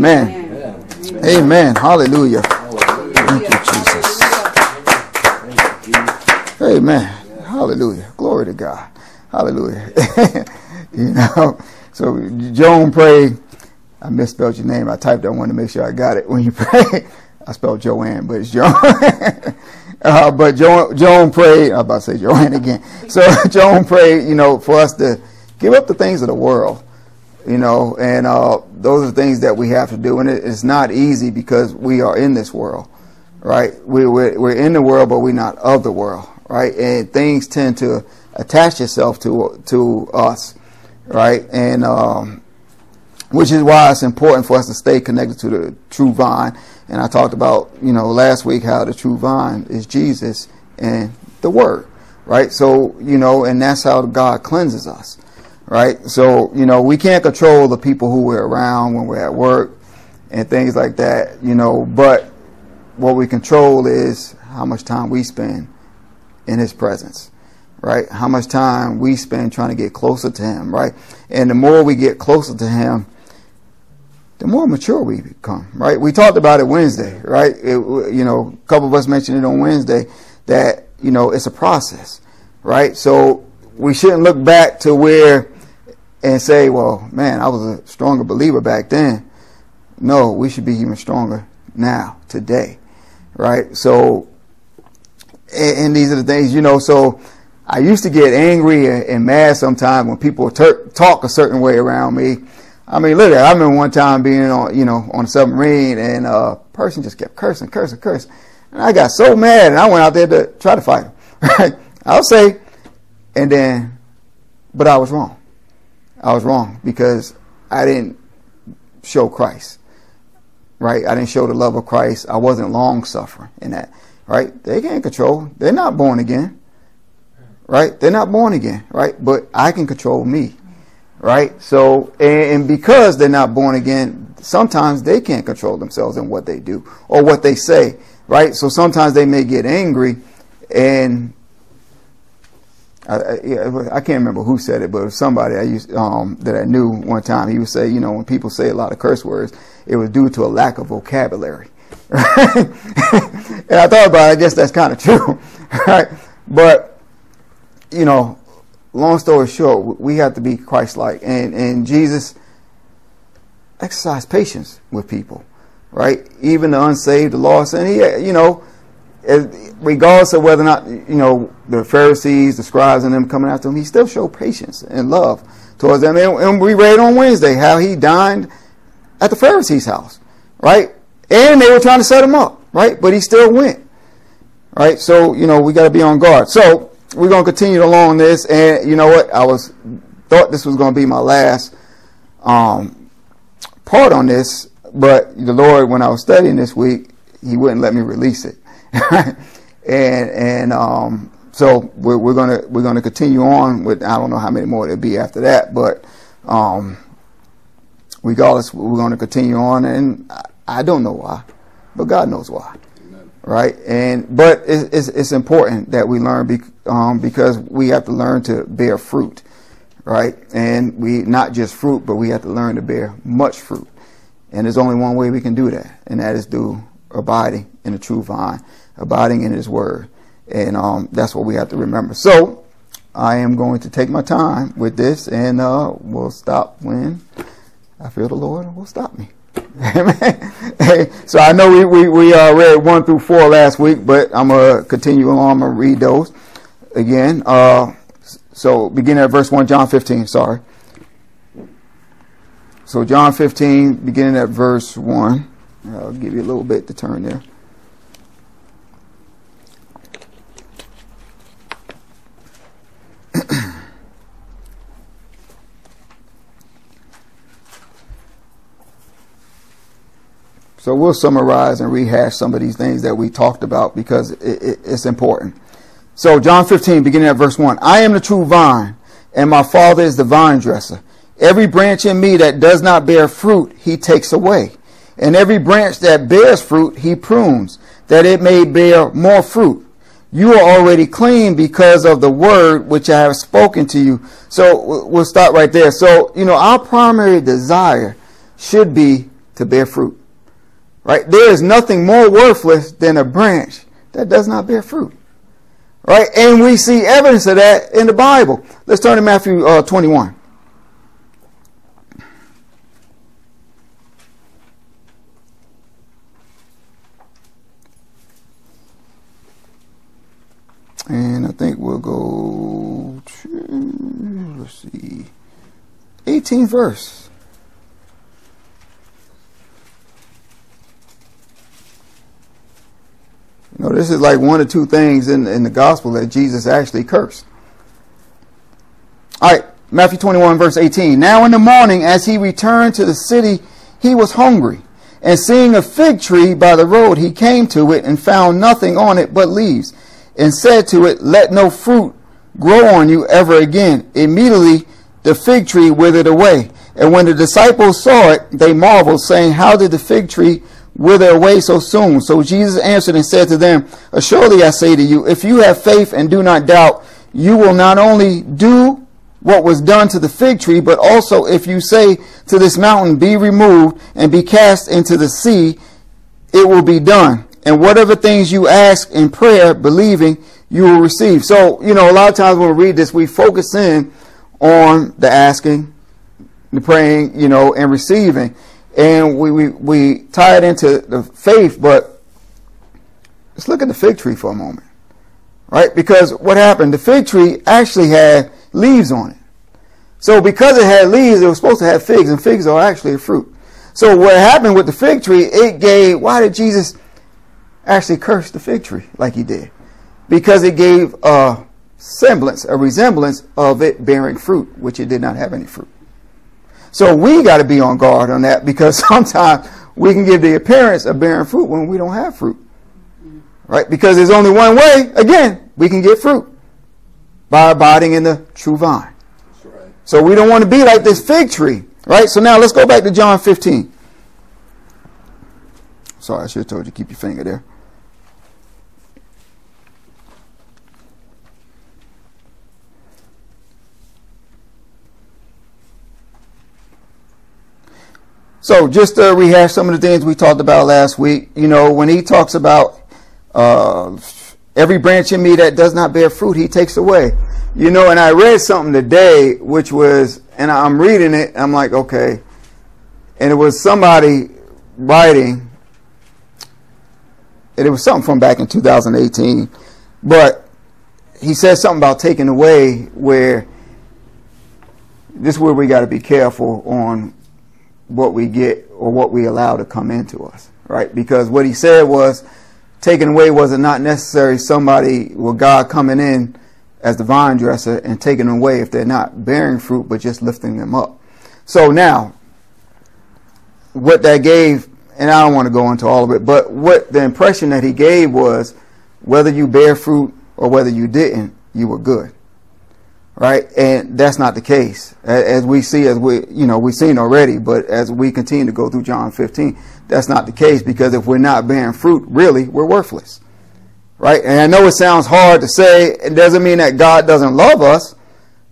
Amen. Amen. Hallelujah. Thank you, Jesus. Amen. Hallelujah. Glory to God. Hallelujah. you know, so Joan prayed. I misspelled your name. I typed. I wanted to make sure I got it when you pray. I spelled Joanne, but it's Joan. uh, but Joan, Joan prayed. I was about to say Joanne again. So Joan prayed, you know, for us to give up the things of the world, you know, and uh, those are things that we have to do. And it, it's not easy because we are in this world, right? We, we're, we're in the world, but we're not of the world, right? And things tend to attach itself to to us, right? And um, which is why it's important for us to stay connected to the true vine. And I talked about, you know, last week how the true vine is Jesus and the Word, right? So, you know, and that's how God cleanses us, right? So, you know, we can't control the people who we're around when we're at work and things like that, you know, but what we control is how much time we spend in His presence right? How much time we spend trying to get closer to Him, right? And the more we get closer to Him, the more mature we become, right? We talked about it Wednesday, right? It, you know, a couple of us mentioned it on Wednesday that, you know, it's a process, right? So we shouldn't look back to where and say, well, man, I was a stronger believer back then. No, we should be even stronger now, today, right? So, and, and these are the things, you know, so I used to get angry and, mad sometimes when people ter- talk a certain way around me I mean, look, at that, I remember one time being on, you know, on a submarine and a person just kept cursing, cursing, cursing. And I got so mad and I went out there to try to fight him. Right? I'll say, and then, but I was wrong. I was wrong because I didn't show Christ. Right? I didn't show the love of Christ. I wasn't long suffering in that. Right? They can't control. They're not born again. Right? They're not born again. Right? But I can control me right? So, and, because they're not born again, sometimes they can't control themselves in what they do or what they say, right? So sometimes they may get angry, and I, I, I can't remember who said it, but somebody I used um, that I knew one time. He would say, you know, when people say a lot of curse words, it was due to a lack of vocabulary. And I thought about it. I guess that's kind of true, right? But you know, long story short, we have to be Christ-like, and and Jesus exercised patience with people, right? Even the unsaved, the lost, and he, you know, regardless of whether or not you know the Pharisees, the scribes, and them coming after him, he still showed patience and love towards them. And, and we read on Wednesday how he dined at the Pharisees' house, right? And they were trying to set him up, right? But he still went, right? So you know we got to be on guard. So we're going to continue along this. And you know what? I was thought this was going to be my last um, part on this, but the Lord, when I was studying this week, He wouldn't let me release it. and and um, so we're, we're gonna we're gonna continue on with I don't know how many more there'll be after that, but um, regardless, we're to continue on, and I, I don't know why, but God knows why right? And but it's, it's, it's important that we learn be, um, because we have to learn to bear fruit, right? And we not just fruit, but we have to learn to bear much fruit. And there's only one way we can do that, and that is through abiding in the true vine, abiding in His Word, and um, that's what we have to remember. So I am going to take my time with this, and uh, we'll stop when I feel the Lord will stop me. hey, so I know we, we, we uh, read one through four last week, but I'm going to continue on. I'm going to read those again. Uh, so beginning at verse 1, John 15, sorry. So John 15, beginning at verse 1. I'll give you a little bit to turn there. So we'll summarize and rehash some of these things that we talked about because it, it, it's important. So John 15, beginning at verse 1. I am the true vine, and my Father is the vine dresser. Every branch in me that does not bear fruit, he takes away. And every branch that bears fruit, he prunes, that it may bear more fruit. You are already clean because of the word which I have spoken to you. So we'll start right there. So, you know, our primary desire should be to bear fruit. Right? There is nothing more worthless than a branch that does not bear fruit. Right? And we see evidence of that in the Bible. Let's turn to Matthew uh, 21. And I think we'll go to, let's see, 18 verse. You know, this is like one or two things in, in the gospel that Jesus actually cursed. All right, Matthew 21, verse 18. Now in the morning, as he returned to the city, he was hungry. And seeing a fig tree by the road, he came to it and found nothing on it but leaves and said to it, Let no fruit grow on you ever again. Immediately the fig tree withered away. And when the disciples saw it, they marveled, saying, How did the fig tree wither away so soon? So Jesus answered and said to them, Assuredly I say to you, if you have faith and do not doubt, you will not only do what was done to the fig tree, but also if you say to this mountain, Be removed and be cast into the sea, it will be done and whatever things you ask in prayer, believing, you will receive. So, you know, a lot of times when we read this, we focus in on the asking, the praying, you know, and receiving. And we, we, we tie it into the faith, but let's look at the fig tree for a moment. Right? Because what happened? The fig tree actually had leaves on it. So because it had leaves, it was supposed to have figs, and figs are actually a fruit. So what happened with the fig tree, it gave, why did Jesus actually curse the fig tree like he did because it gave a semblance, a resemblance of it bearing fruit, which it did not have any fruit. So we got to be on guard on that because sometimes we can give the appearance of bearing fruit when we don't have fruit. Right? Because there's only one way, again, we can get fruit by abiding in the true vine. So we don't want to be like this fig tree. Right? So now let's go back to John 15. Sorry, I should have told you to keep your finger there. So just to rehash some of the things we talked about last week, you know, when he talks about uh, every branch in me that does not bear fruit, he takes away. You know, and I read something today, which was, and I'm reading it, I'm like, okay, and it was somebody writing, and it was something from back in 2018, but he said something about taking away where this is where we got to be careful on what we get or what we allow to come into us, right? Because what he said was taken away was it not necessary somebody with God coming in as the vine dresser and taking them away if they're not bearing fruit but just lifting them up. So now, what that gave, and I don't want to go into all of it, but what the impression that he gave was whether you bear fruit or whether you didn't, you were good right? And that's not the case, as we see, as we you know we've seen already. But as we continue to go through John 15, that's not the case because if we're not bearing fruit, really, we're worthless, right? And I know it sounds hard to say. It doesn't mean that God doesn't love us,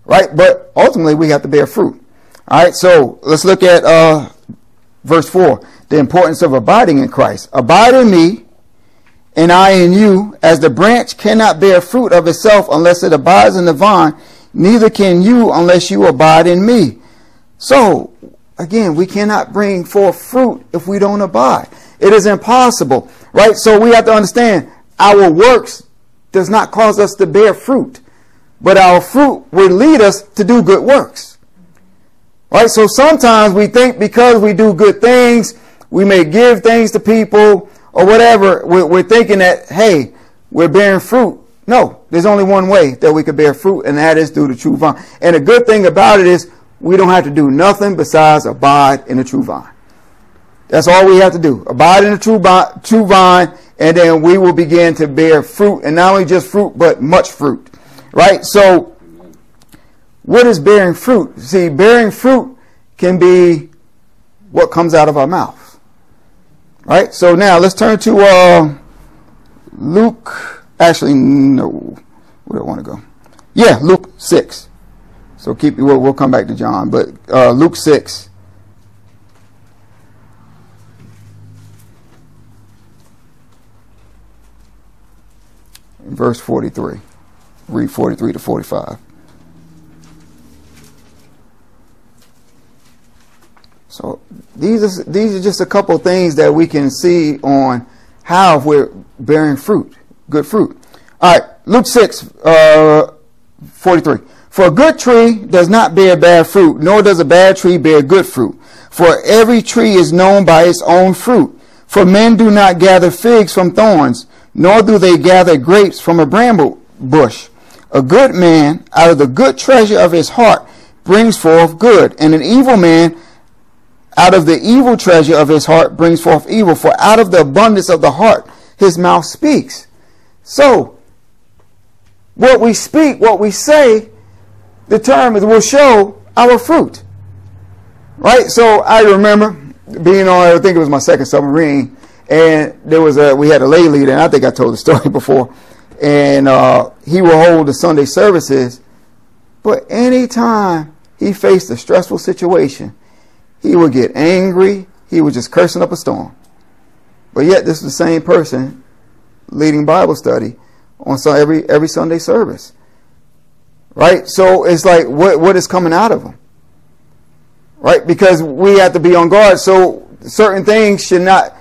right? But ultimately, we have to bear fruit. All right. So let's look at uh, verse four: the importance of abiding in Christ. Abide in me. And I in you, as the branch cannot bear fruit of itself unless it abides in the vine, neither can you unless you abide in me. So, again, we cannot bring forth fruit if we don't abide. It is impossible, right? So we have to understand our works does not cause us to bear fruit, but our fruit will lead us to do good works. Right? So sometimes we think because we do good things, we may give things to people or whatever, we're, thinking that, hey, we're bearing fruit. No, there's only one way that we could bear fruit, and that is through the true vine. And the good thing about it is we don't have to do nothing besides abide in the true vine. That's all we have to do. Abide in the true, true vine, and then we will begin to bear fruit, and not only just fruit, but much fruit. Right? So, what is bearing fruit? See, bearing fruit can be what comes out of our mouth. Right? So now let's turn to uh, Luke Actually, no. Where do I want to go? Yeah, Luke 6. So keep we'll, we'll come back to John, but uh, Luke 6. Verse 43. Read 43 to 45. So these are, these are just a couple things that we can see on how we're bearing fruit good fruit. All right, Luke 6, uh, 43. For a good tree does not bear bad fruit, nor does a bad tree bear good fruit. For every tree is known by its own fruit. For men do not gather figs from thorns, nor do they gather grapes from a bramble bush. A good man out of the good treasure of his heart brings forth good, and an evil man out of the evil treasure of his heart brings forth evil. For out of the abundance of the heart his mouth speaks. So, what we speak, what we say, determines, will show our fruit. Right? So I remember being on, I think it was my second submarine, and there was a, we had a lay leader, and I think I told the story before, and uh, he would hold the Sunday services, but anytime he faced a stressful situation, he would get angry, he was just cursing up a storm. But yet, this is the same person leading Bible study on every every Sunday service, right? So it's like, what what is coming out of them? right? Because we have to be on guard. So certain things should not,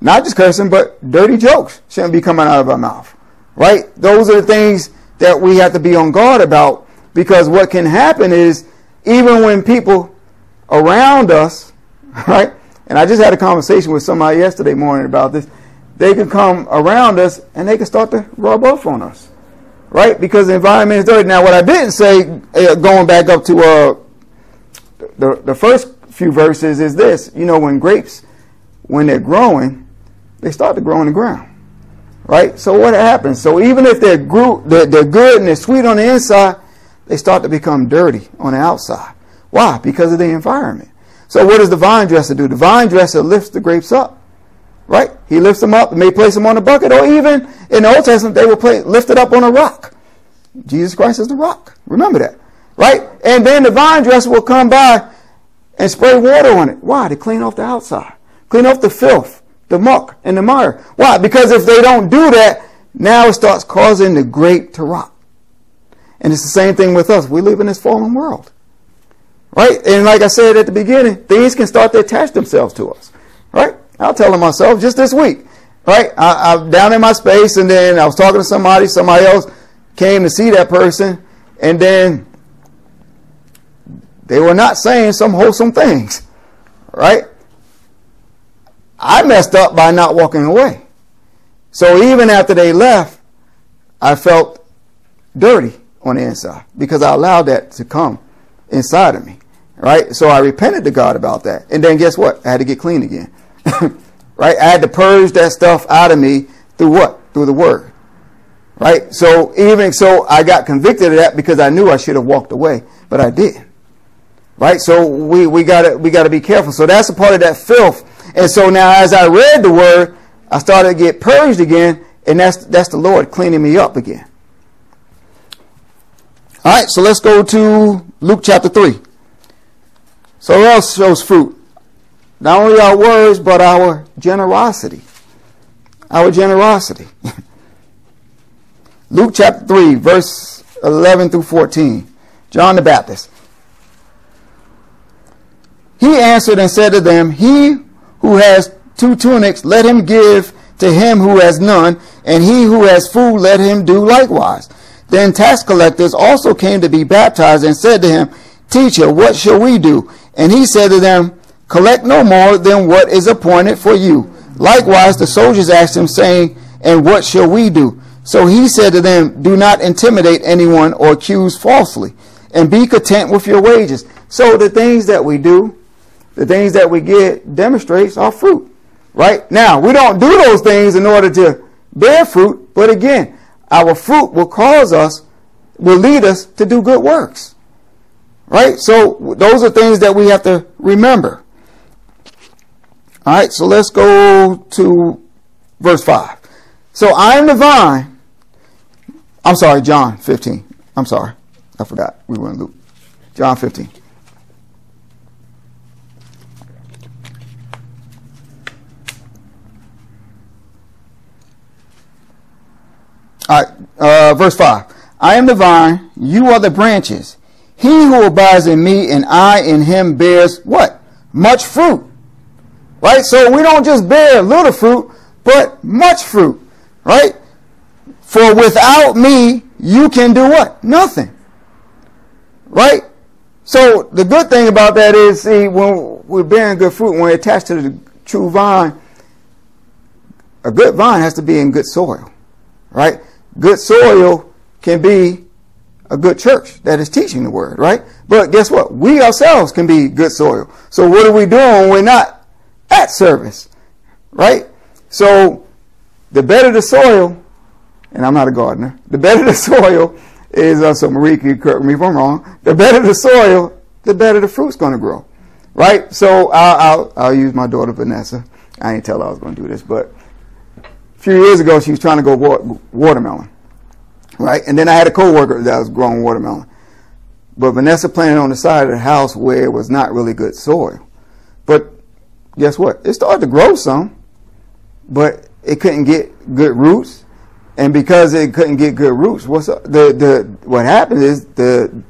not just cursing, but dirty jokes shouldn't be coming out of our mouth, right? Those are the things that we have to be on guard about because what can happen is even when people around us, right? And I just had a conversation with somebody yesterday morning about this. They can come around us and they can start to rub off on us, right? Because the environment is dirty. Now, what I didn't say, uh, going back up to uh, the the first few verses, is this: you know, when grapes, when they're growing, they start to grow in the ground, right? So what happens? So even if they're, gro- they're, they're good and they're sweet on the inside, they start to become dirty on the outside. Why? Because of the environment. So what does the vine dresser do? The vine dresser lifts the grapes up. Right? He lifts them up and may place them on a bucket, or even in the Old Testament, they will play, lift it up on a rock. Jesus Christ is the rock. Remember that. Right? And then the vine dresser will come by and spray water on it. Why? To clean off the outside. Clean off the filth, the muck, and the mire. Why? Because if they don't do that, now it starts causing the grape to rot. And it's the same thing with us. We live in this fallen world. Right? And like I said at the beginning, things can start to attach themselves to us. Right? I'll tell them myself just this week. Right? I, I'm down in my space and then I was talking to somebody, somebody else came to see that person, and then they were not saying some wholesome things. Right? I messed up by not walking away. So even after they left, I felt dirty on the inside because I allowed that to come inside of me. Right? So I repented to God about that. And then guess what? I had to get clean again. right? I had to purge that stuff out of me through what? Through the word. Right? So even so I got convicted of that because I knew I should have walked away, but I did. Right? So we, we gotta we gotta be careful. So that's a part of that filth. And so now as I read the word, I started to get purged again, and that's that's the Lord cleaning me up again. All right, so let's go to Luke chapter 3. So what else shows fruit? Not only our words, but our generosity. Our generosity. Luke chapter 3, verse 11 through 14. John the Baptist. He answered and said to them, He who has two tunics, let him give to him who has none, and he who has food, let him do likewise. Then tax collectors also came to be baptized and said to him, Teacher, what shall we do? And he said to them, Collect no more than what is appointed for you. Likewise, the soldiers asked him, saying, And what shall we do? So he said to them, Do not intimidate anyone or accuse falsely, and be content with your wages. So the things that we do, the things that we get, demonstrates our fruit. Right? Now, we don't do those things in order to bear fruit, but again, our fruit will cause us, will lead us to do good works. Right? So those are things that we have to remember. All right, so let's go to verse 5. So I am the vine. I'm sorry, John 15. I'm sorry. I forgot. We were in Luke. John 15. All right, uh, verse 5. I am the vine, you are the branches. He who abides in me and I in him bears what? Much fruit. Right? So we don't just bear little fruit, but much fruit. Right? For without me, you can do what? Nothing. Right? So the good thing about that is, see, when we're bearing good fruit, when we're attached to the true vine, a good vine has to be in good soil. Right? Good soil can be a good church that is teaching the word, right? But guess what? We ourselves can be good soil. So what are we doing when we're not at service, right? So the better the soil, and I'm not a gardener, the better the soil is, uh, so Marie can correct me if I'm wrong, the better the soil, the better the fruit's going to grow, right? So I'll, I'll, I'll use my daughter Vanessa. I ain't tell her I was going to do this, but a few years ago she was trying to go watermelon right? And then I had a coworker that was growing watermelon. But Vanessa planted on the side of the house where it was not really good soil. But guess what? It started to grow some, but it couldn't get good roots. And because it couldn't get good roots, what's up? the the what happened is the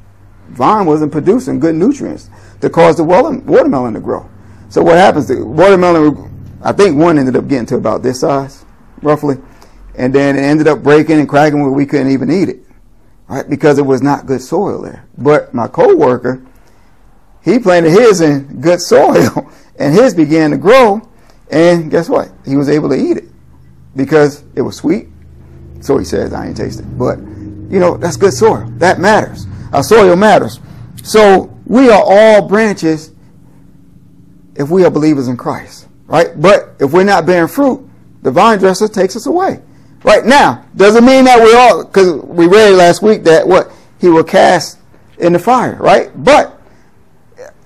vine wasn't producing good nutrients to cause the watermelon to grow. So what happens? The watermelon, I think one ended up getting to about this size, roughly and then it ended up breaking and cracking where we couldn't even eat it, right? Because it was not good soil there. But my coworker, he planted his in good soil, and his began to grow, and guess what? He was able to eat it because it was sweet. So he says, I ain't tasted, but you know that's good soil. That matters. Our soil matters. So we are all branches if we are believers in Christ, right? But if we're not bearing fruit, the vine dresser takes us away. Right now, doesn't mean that we all, because we read last week that what he will cast in the fire, right? But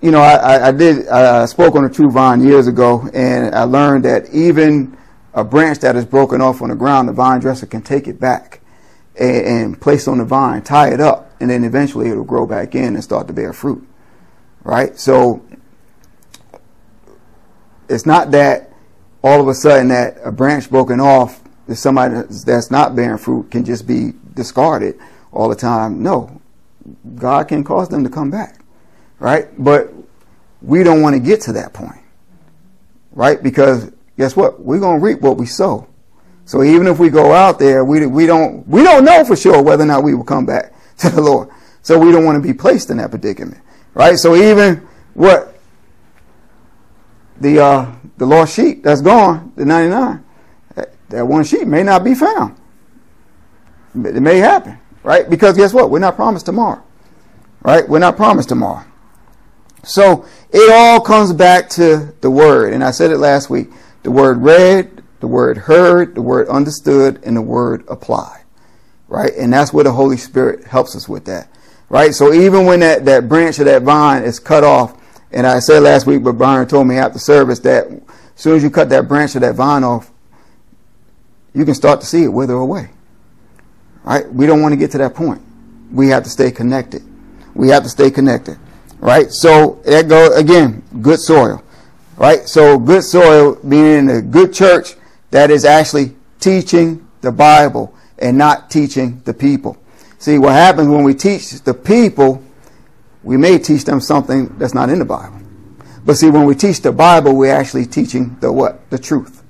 you know, I, I did I spoke on a true vine years ago, and I learned that even a branch that is broken off on the ground, the vine dresser can take it back and, and place on the vine, tie it up, and then eventually it'll grow back in and start to bear fruit, right? So it's not that all of a sudden that a branch broken off that somebody that's not bearing fruit can just be discarded all the time. No, God can cause them to come back, right? But we don't want to get to that point, right? Because guess what? We're going to reap what we sow. So even if we go out there, we, we don't, we don't know for sure whether or not we will come back to the Lord. So we don't want to be placed in that predicament, right? So even what the, uh, the lost sheep that's gone, the 99, that one sheep may not be found. It may happen, right? Because guess what? We're not promised tomorrow, right? We're not promised tomorrow. So it all comes back to the word. And I said it last week. The word read, the word heard, the word understood, and the word applied. Right? And that's where the Holy Spirit helps us with that. Right? So even when that, that branch of that vine is cut off, and I said last week, but Byron told me after service that as soon as you cut that branch of that vine off, you can start to see it wither away. Right? We don't want to get to that point. We have to stay connected. We have to stay connected. Right? So that go again, good soil. Right? So good soil meaning a good church that is actually teaching the Bible and not teaching the people. See, what happens when we teach the people, we may teach them something that's not in the Bible. But see, when we teach the Bible, we're actually teaching the what? The truth.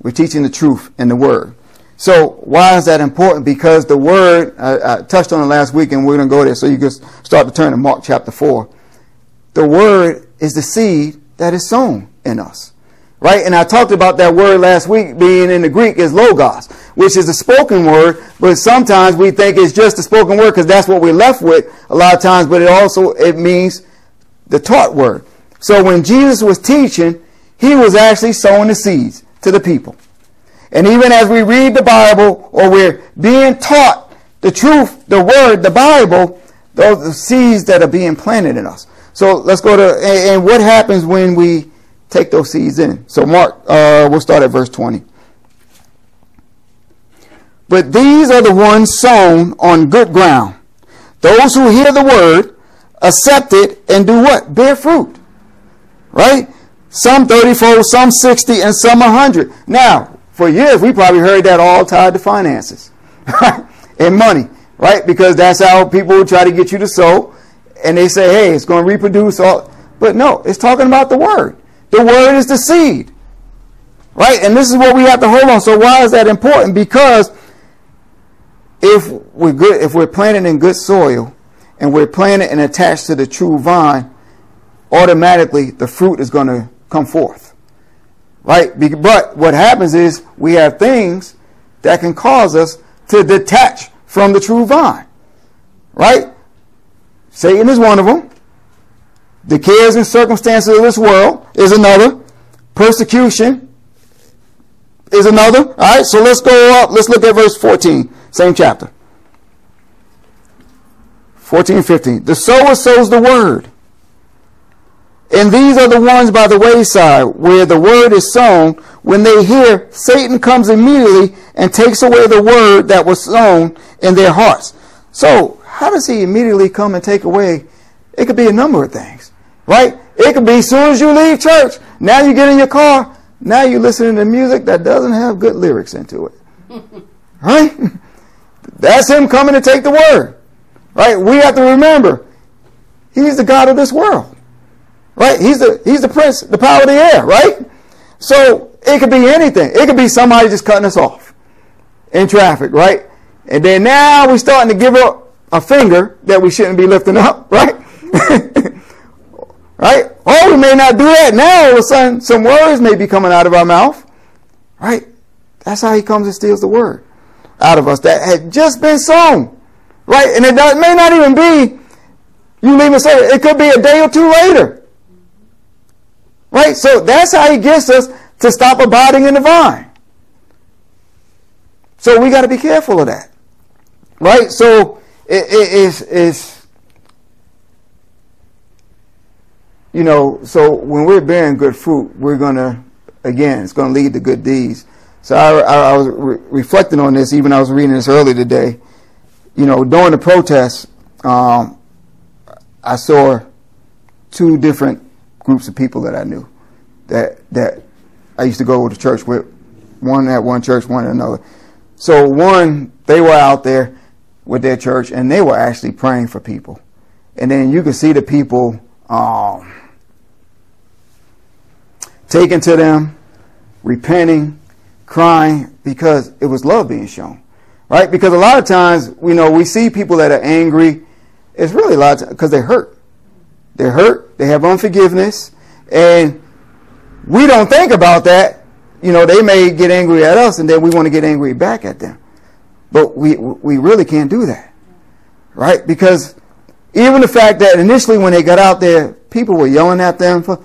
We're teaching the truth in the Word. So why is that important? Because the Word, I, I touched on it last week and we're going to go there so you can start to turn to Mark chapter 4. The Word is the seed that is sown in us. Right? And I talked about that word last week being in the Greek is logos, which is a spoken word, but sometimes we think it's just a spoken word because that's what we're left with a lot of times, but it also, it means the taught word. So when Jesus was teaching, he was actually sowing the seeds to the people. And even as we read the Bible or we're being taught the truth, the word, the Bible, those seeds that are being planted in us. So let's go to, and what happens when we take those seeds in? So Mark, uh, we'll start at verse 20. But these are the ones sown on good ground. Those who hear the word, accept it, and do what? Bear fruit. Right? Some 30 some 60, and some 100. Now, for years, we probably heard that all tied to finances. and money, right? Because that's how people try to get you to sow. And they say, hey, it's going to reproduce all. But no, it's talking about the word. The word is the seed. Right? And this is what we have to hold on. So why is that important? Because if we're good, if we're planted in good soil and we're planted and attached to the true vine, automatically the fruit is going to come forth. Right? But what happens is we have things that can cause us to detach from the true vine. Right? Satan is one of them. The cares and circumstances of this world is another. Persecution is another. All right, so let's go up. Let's look at verse 14, same chapter. 14 15. The sower sows the word. And these are the ones by the wayside where the word is sown. When they hear, Satan comes immediately and takes away the word that was sown in their hearts. So, how does he immediately come and take away? It could be a number of things, right? It could be as soon as you leave church. Now you get in your car. Now you're listening to music that doesn't have good lyrics into it. right? That's him coming to take the word. Right? We have to remember, he's the God of this world. Right? He's the he's the prince, the power of the air, right? So it could be anything. It could be somebody just cutting us off in traffic, right? And then now we're starting to give up a finger that we shouldn't be lifting up, right? Right? Oh, we may not do that now. All of a sudden, some words may be coming out of our mouth. Right? That's how he comes and steals the word out of us that had just been sown. Right? And it may not even be you leave a service. It could be a day or two later. Right? So that's how he gets us to stop abiding in the vine. So we got to be careful of that. Right? So it, it, it's, it's you know, so when we're bearing good fruit, we're going to, again, it's going to lead to good deeds. So I, I, I was re- reflecting on this, even I was reading this early today. You know, during the protests, um, I saw two different groups of people that I knew that that I used to go to church with. One at one church, one at another. So one, they were out there with their church, and they were actually praying for people. And then you could see the people. Um, taken to them, repenting, crying, because it was love being shown. Right? Because a lot of times, you know, we see people that are angry. It's really a lot because they're hurt. They're hurt. They have unforgiveness. And we don't think about that. You know, they may get angry at us and then we want to get angry back at them. But we, we really can't do that. Right? Because even the fact that initially when they got out there, people were yelling at them for,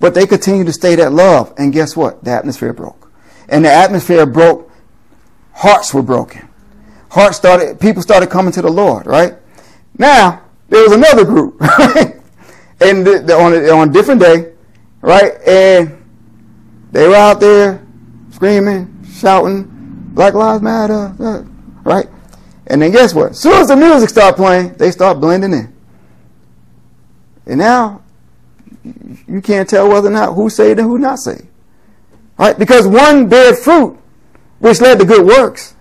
but they continued to stay that love. And guess what? The atmosphere broke. And the atmosphere broke. Hearts were broken. Hearts started, people started coming to the Lord, right? Now, there was another group, right? And the, the, on, a, on a different day, right? And they were out there screaming, shouting, Black Lives Matter, uh, right? And then guess what? As soon as the music started playing, they start blending in. And now you can't tell whether or not who's saved and who's not saved. Right? Because one bear fruit, which led to good works.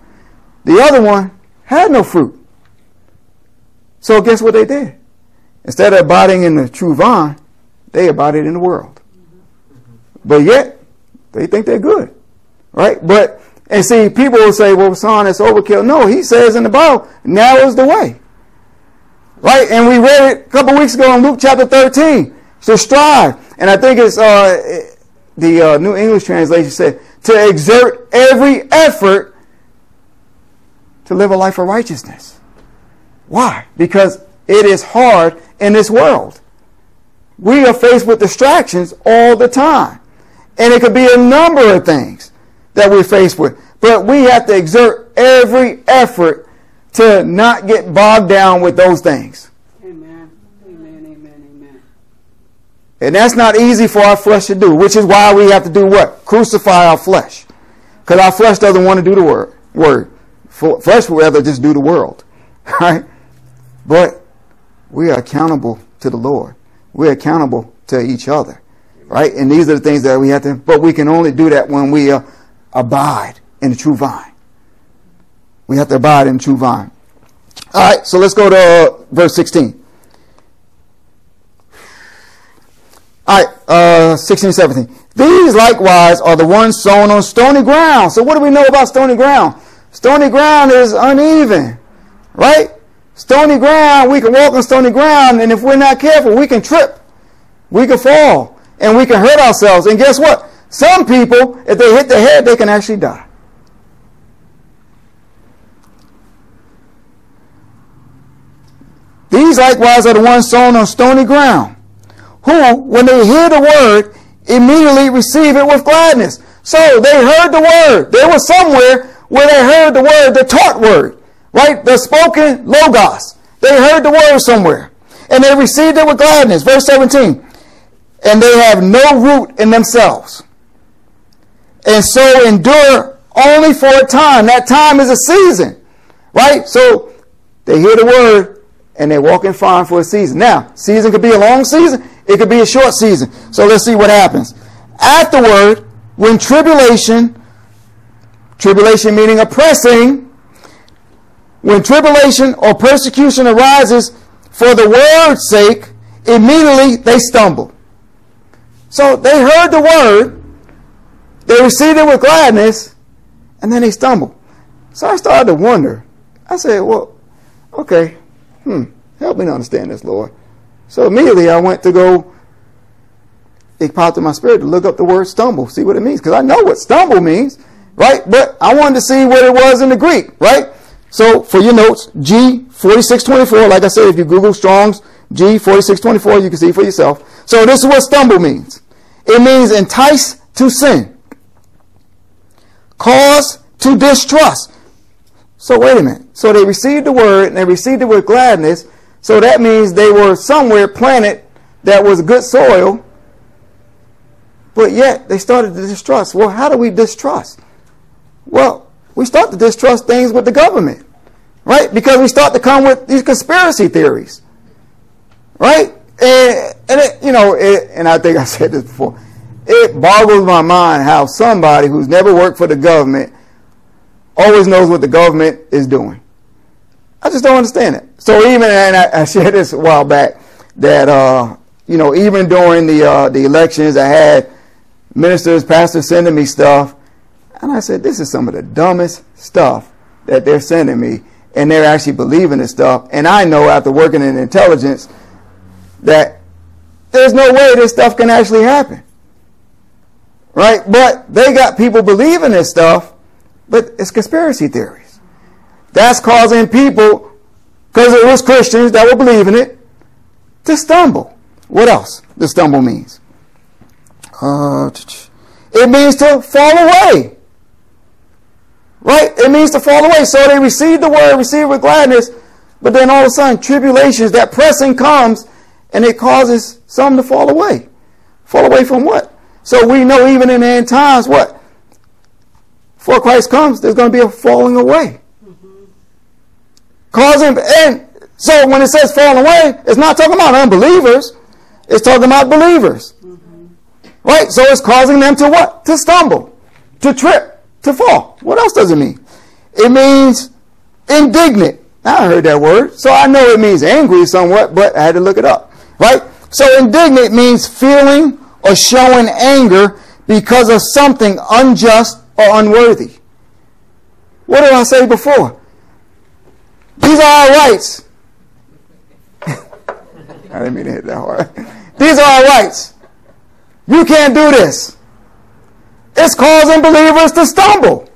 The other one had no fruit. So guess what they did? Instead of abiding in the true vine, they abided in the world. But yet, they think they're good. Right? But, and see, people will say, well, son, it's overkill. No, he says in the Bible, "Now is the way. Right? And we read it a couple weeks ago in Luke chapter 13. So strive. And I think it's uh, the uh, New English translation said to exert every effort to live a life of righteousness. Why? Because it is hard in this world. We are faced with distractions all the time. And it could be a number of things that we're faced with. But we have to exert every effort to not get bogged down with those things. Amen. Amen. Amen. Amen. And that's not easy for our flesh to do, which is why we have to do what? Crucify our flesh. Because our flesh doesn't want to do the word. word. Flesh would rather just do the world. Right? But we are accountable to the Lord. We're accountable to each other. Right? And these are the things that we have to, but we can only do that when we uh, abide in the true vine. We have to abide in the true vine. All right, so let's go to uh, verse 16. All right, uh, 16 17. These likewise are the ones sown on stony ground. So what do we know about stony ground? Stony ground is uneven, right? Stony ground, we can walk on stony ground, and if we're not careful, we can trip. We can fall, and we can hurt ourselves. And guess what? Some people, if they hit their head, they can actually die. These likewise are the ones sown on stony ground, who, when they hear the word, immediately receive it with gladness. So they heard the word. They were somewhere where they heard the word, the taught word, right? The spoken logos. They heard the word somewhere. And they received it with gladness. Verse 17. And they have no root in themselves. And so endure only for a time. That time is a season, right? So they hear the word and they're walking fine for a season. Now, season could be a long season. It could be a short season. So let's see what happens. Afterward, when tribulation, tribulation meaning oppressing, when tribulation or persecution arises for the word's sake, immediately they stumble. So they heard the word, they received it with gladness, and then they stumble. So I started to wonder. I said, well, okay, hmm, help me to understand this, Lord. So immediately I went to go, it popped in my spirit to look up the word stumble, see what it means. Because I know what stumble means, right? But I wanted to see what it was in the Greek, right? So for your notes, G4624, like I said, if you Google Strong's G4624, you can see for yourself. So this is what stumble means. It means entice to sin. Cause to distrust. So wait a minute. So they received the word and they received it with gladness so that means they were somewhere planted that was good soil, but yet they started to distrust. Well, how do we distrust? Well, we start to distrust things with the government, right? Because we start to come with these conspiracy theories, right? And, and it, you know, it, and I think I said this before. It boggles my mind how somebody who's never worked for the government always knows what the government is doing. I just don't understand it. So even, and I, I shared this a while back, that, uh, you know, even during the, uh, the elections, I had ministers, pastors sending me stuff. And I said, this is some of the dumbest stuff that they're sending me. And they're actually believing this stuff. And I know after working in intelligence that there's no way this stuff can actually happen. Right? But they got people believing this stuff, but it's conspiracy theories. That's causing people, because it was Christians that were believing it, to stumble. What else the stumble means? Uh, it means to fall away. Right? It means to fall away. So they receive the word, receive with gladness, but then all of a sudden, tribulations, that pressing comes, and it causes some to fall away. Fall away from what? So we know even in the end times, what? Before Christ comes, there's going to be a falling away. Causing, and so when it says fall away, it's not talking about unbelievers. It's talking about believers. Mm-hmm. Right? So it's causing them to what? To stumble, to trip, to fall. What else does it mean? It means indignant. I heard that word, so I know it means angry somewhat, but I had to look it up. Right? So indignant means feeling or showing anger because of something unjust or unworthy. What did I say before? These are our rights. I didn't mean to hit that hard. These are our rights. You can't do this. It's causing believers to stumble.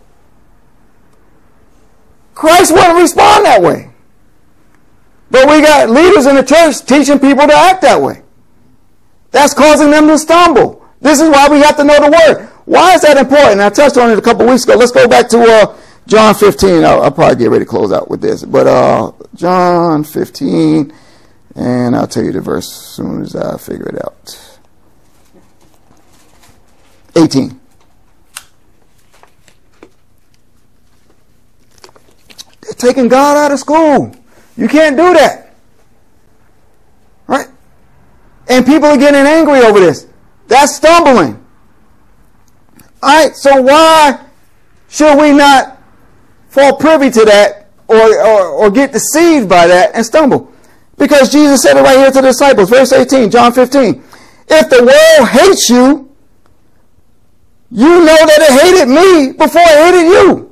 Christ wouldn't respond that way. But we got leaders in the church teaching people to act that way. That's causing them to stumble. This is why we have to know the word. Why is that important? I touched on it a couple weeks ago. Let's go back to uh, John 15, I'll, I'll, probably get ready to close out with this. But uh, John 15, and I'll tell you the verse as soon as I figure it out. 18. Taking God out of school. You can't do that. Right? And people are getting angry over this. That's stumbling. All right, so why should we not fall privy to that or, or, or get deceived by that and stumble. Because Jesus said it right here to the disciples, verse 18, John 15. If the world hates you, you know that it hated me before it hated you.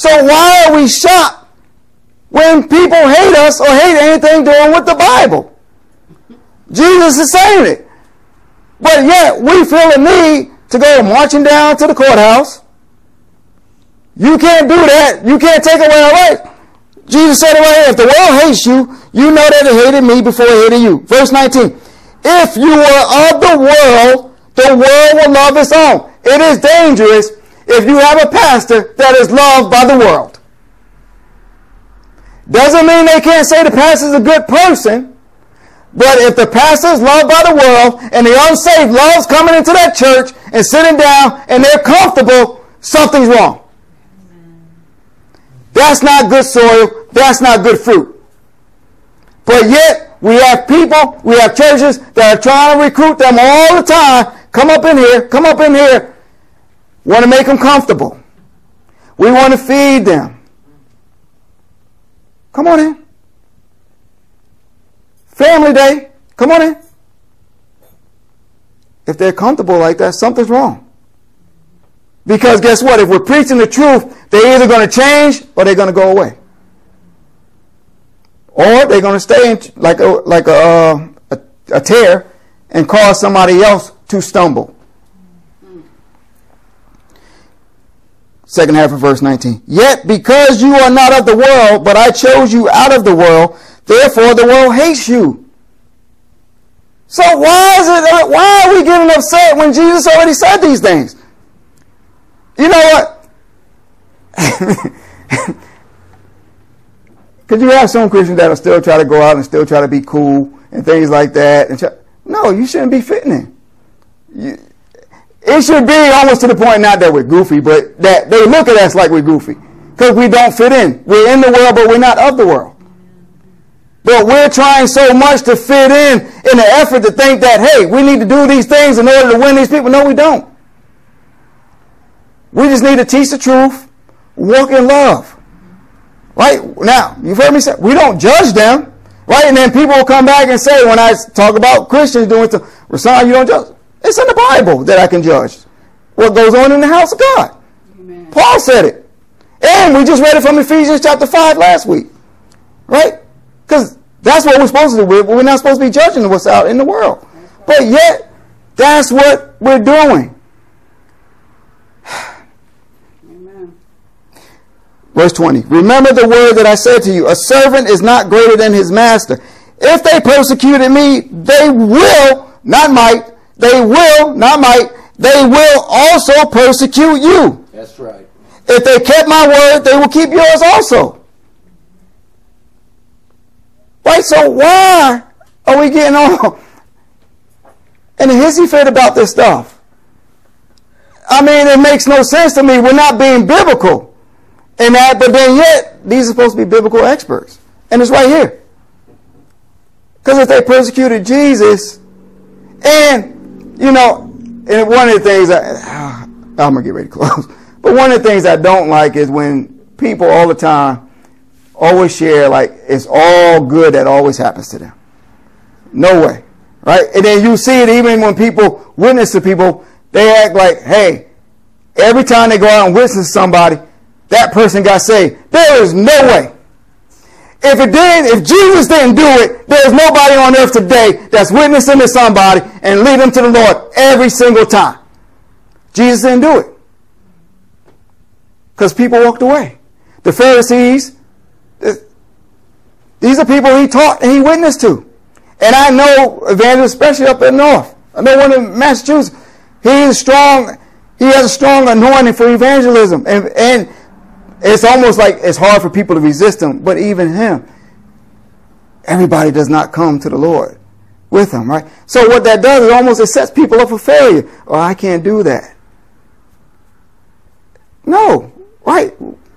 So why are we shocked when people hate us or hate anything doing with the Bible? Jesus is saying it. But yet we feel a need to go marching down to the courthouse. You can't do that. You can't take away our rights. Jesus said it right here. If the world hates you, you know that it hated me before it hated you. Verse 19. If you were of the world, the world will love its own. It is dangerous if you have a pastor that is loved by the world. Doesn't mean they can't say the pastor is a good person. But if the pastor is loved by the world and the unsaved loves coming into that church and sitting down and they're comfortable, something's wrong. That's not good soil. That's not good fruit. But yet, we have people, we have churches that are trying to recruit them all the time. Come up in here, come up in here. Want to make them comfortable. We want to feed them. Come on in. Family day. Come on in. If they're comfortable like that, something's wrong. Because guess what? If we're preaching the truth, they're either going to change or they're going to go away. Or they're going to stay in like a, like a, uh, a, a tear and cause somebody else to stumble. Second half of verse 19. Yet because you are not of the world, but I chose you out of the world, therefore the world hates you. So why is it, why are we getting upset when Jesus already said these things? You know what? Because you have some Christians that'll still try to go out and still try to be cool and things like that. And try, no, you shouldn't be fitting in. You, it should be almost to the point, not that we're goofy, but that they look at us like we're goofy. Because we don't fit in. We're in the world, but we're not of the world. But we're trying so much to fit in in the effort to think that, hey, we need to do these things in order to win these people. No, we don't. We just need to teach the truth, walk in love. Right? Now, you've heard me say, we don't judge them. Right? And then people will come back and say, when I talk about Christians doing to Rasan, you don't judge. It's in the Bible that I can judge what goes on in the house of God. Amen. Paul said it. And we just read it from Ephesians chapter 5 last week. Right? Because that's what we're supposed to do. We're not supposed to be judging what's out in the world. But yet, that's what we're doing. Amen. Verse 20. Remember the word that I said to you. A servant is not greater than his master. If they persecuted me, they will, not might, they will, not might, they will also persecute you. That's right. If they kept my word, they will keep yours also. Right? So why are we getting on and a hissy fit about this stuff? I mean, it makes no sense to me. We're not being biblical in that, but then yet, these are supposed to be biblical experts. And it's right here. Because if they persecuted Jesus and you know, and one of the things I, I'm gonna get ready to close. But one of the things I don't like is when people all the time always share like it's all good that always happens to them. No way, right? And then you see it even when people witness to people, they act like, hey, every time they go out and witness to somebody, that person got saved. There is no way. If it didn't, if Jesus didn't do it, there's nobody on earth today that's witnessing to somebody and lead them to the Lord every single time. Jesus didn't do it. Because people walked away. The Pharisees, these are people he taught and he witnessed to. And I know evangelists, especially up in the north. I know one in Massachusetts. He is strong. He has a strong anointing for evangelism. And, and it's almost like it's hard for people to resist him, but even him, everybody does not come to the Lord with him, right? So what that does is almost it sets people up for failure. Oh, I can't do that. No, right?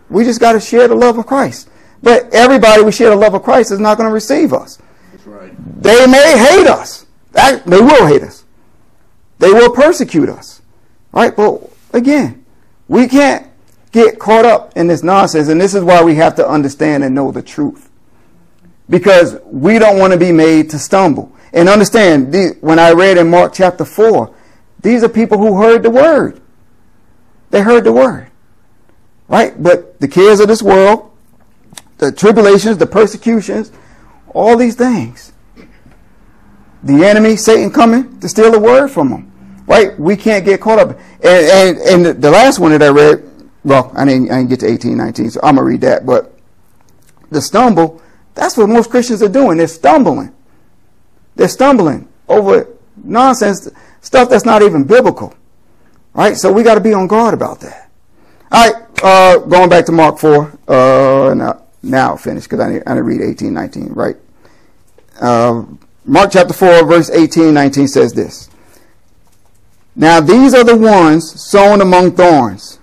We just got to share the love of Christ. But everybody we share the love of Christ is not going to receive us. That's right. They may hate us. They will hate us. They will persecute us. Right? But again, we can't get caught up in this nonsense. And this is why we have to understand and know the truth. Because we don't want to be made to stumble. And understand, when I read in Mark chapter 4, these are people who heard the word. They heard the word. Right? But the cares of this world, the tribulations, the persecutions, all these things. The enemy, Satan coming to steal the word from them. Right? We can't get caught up. And, and, and the last one that I read, well, I didn't, I didn't get to 18, 19, so I'm going to read that. But the stumble, that's what most Christians are doing. They're stumbling. They're stumbling over nonsense, stuff that's not even biblical. Right? So we got to be on guard about that. All right, uh, going back to Mark 4. Uh, now, now finish because I need, I need to read 18, 19, right? Uh, Mark chapter 4, verse 18, 19 says this. Now these are the ones sown among thorns.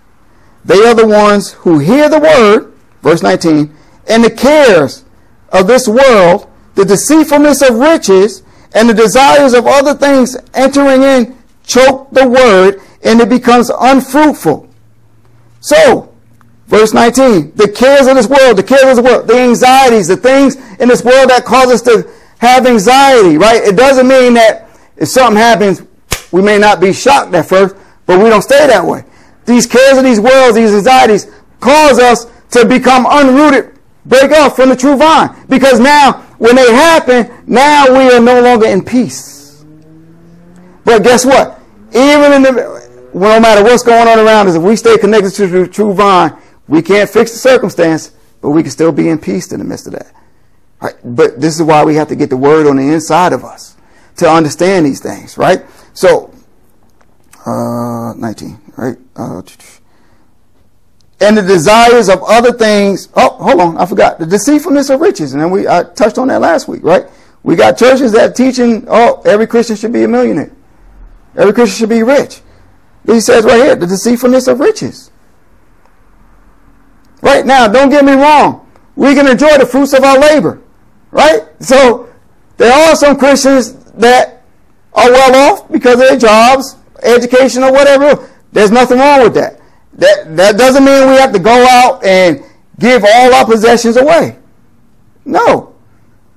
They are the ones who hear the word, verse 19, and the cares of this world the deceitfulness of riches and the desires of other things entering in choke the word and it becomes unfruitful. So, verse 19, the cares of this world, the cares of this world, the anxieties, the things in this world that cause us to have anxiety, right? It doesn't mean that if something happens, we may not be shocked at first, but we don't stay that way. These cares of these worlds, these anxieties, cause us to become unrooted, break off from the true vine. Because now when they happen, now we are no longer in peace. But guess what? Even in the, well, no matter what's going on around us, if we stay connected to the true vine, we can't fix the circumstance, but we can still be in peace in the midst of that. Right? But this is why we have to get the word on the inside of us to understand these things, right? So, uh, 19, right? Uh, and the desires of other things. Oh, hold on, I forgot the deceitfulness of riches, and then we I touched on that last week, right? We got churches that teaching, oh, every Christian should be a millionaire, every Christian should be rich. He says right here, the deceitfulness of riches. Right now, don't get me wrong, we can enjoy the fruits of our labor, right? So there are some Christians that are well off because of their jobs, education, or whatever. There's nothing wrong with that. That, that doesn't mean we have to go out and give all our possessions away. No.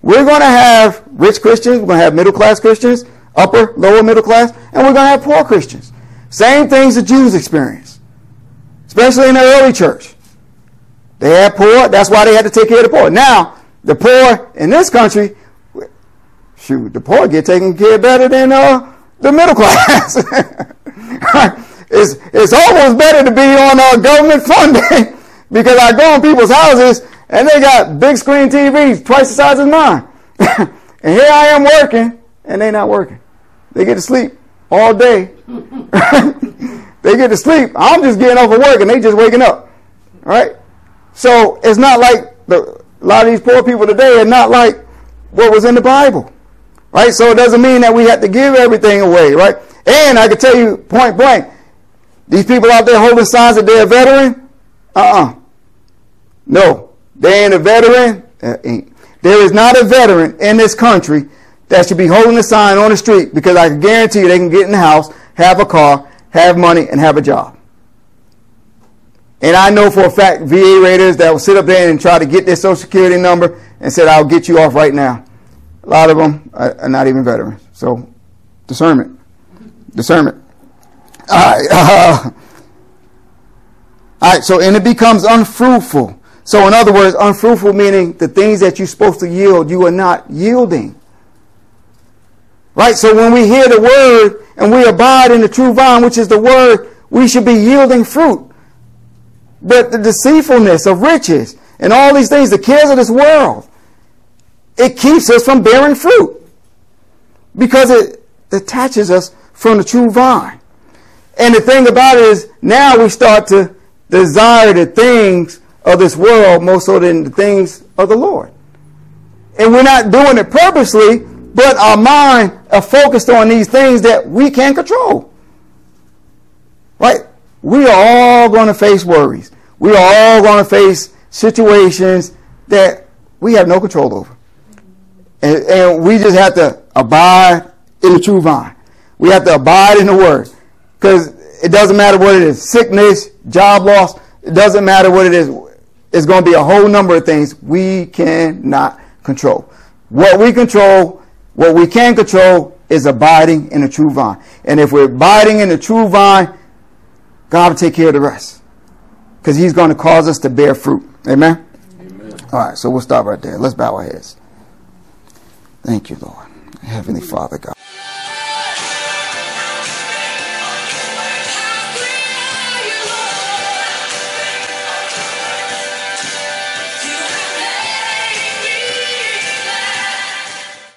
We're going to have rich Christians, we're going to have middle class Christians, upper, lower middle class, and we're going to have poor Christians. Same things the Jews experienced, especially in the early church. They had poor, that's why they had to take care of the poor. Now, the poor in this country, shoot, the poor get taken care of better than uh, the middle class. it's, it's almost better to be on uh, government funding because I go in people's houses and they got big screen TVs twice the size of mine. and here I am working and they not working. They get to sleep all day. they get to sleep. I'm just getting off of work and they just waking up. Right? So it's not like the, a lot of these poor people today are not like what was in the Bible. Right? So it doesn't mean that we have to give everything away, right? And I can tell you point blank, these people out there holding signs that they're a veteran? Uh-uh. No. They ain't a veteran. Uh, ain't. There is not a veteran in this country that should be holding a sign on the street because I can guarantee you they can get in the house, have a car, have money, and have a job. And I know for a fact VA raiders that will sit up there and try to get their social security number and said, I'll get you off right now. A lot of them are not even veterans. So discernment. Discernment. All right. Uh, all right. So, and it becomes unfruitful. So, in other words, unfruitful meaning the things that you're supposed to yield, you are not yielding. Right? So, when we hear the word and we abide in the true vine, which is the word, we should be yielding fruit. But the deceitfulness of riches and all these things, the cares of this world, it keeps us from bearing fruit because it detaches us from the true vine. And the thing about it is now we start to desire the things of this world more so than the things of the Lord. And we're not doing it purposely, but our mind are focused on these things that we can't control. Right? We are all going to face worries. We are all going to face situations that we have no control over. And, and we just have to abide in the true vine. We have to abide in the word. Because it doesn't matter what it is sickness, job loss. It doesn't matter what it is. It's going to be a whole number of things we cannot control. What we control, what we can control is abiding in the true vine. And if we're abiding in the true vine, God will take care of the rest. Because he's going to cause us to bear fruit. Amen? Amen? All right, so we'll stop right there. Let's bow our heads. Thank you, Lord. Heavenly Father God.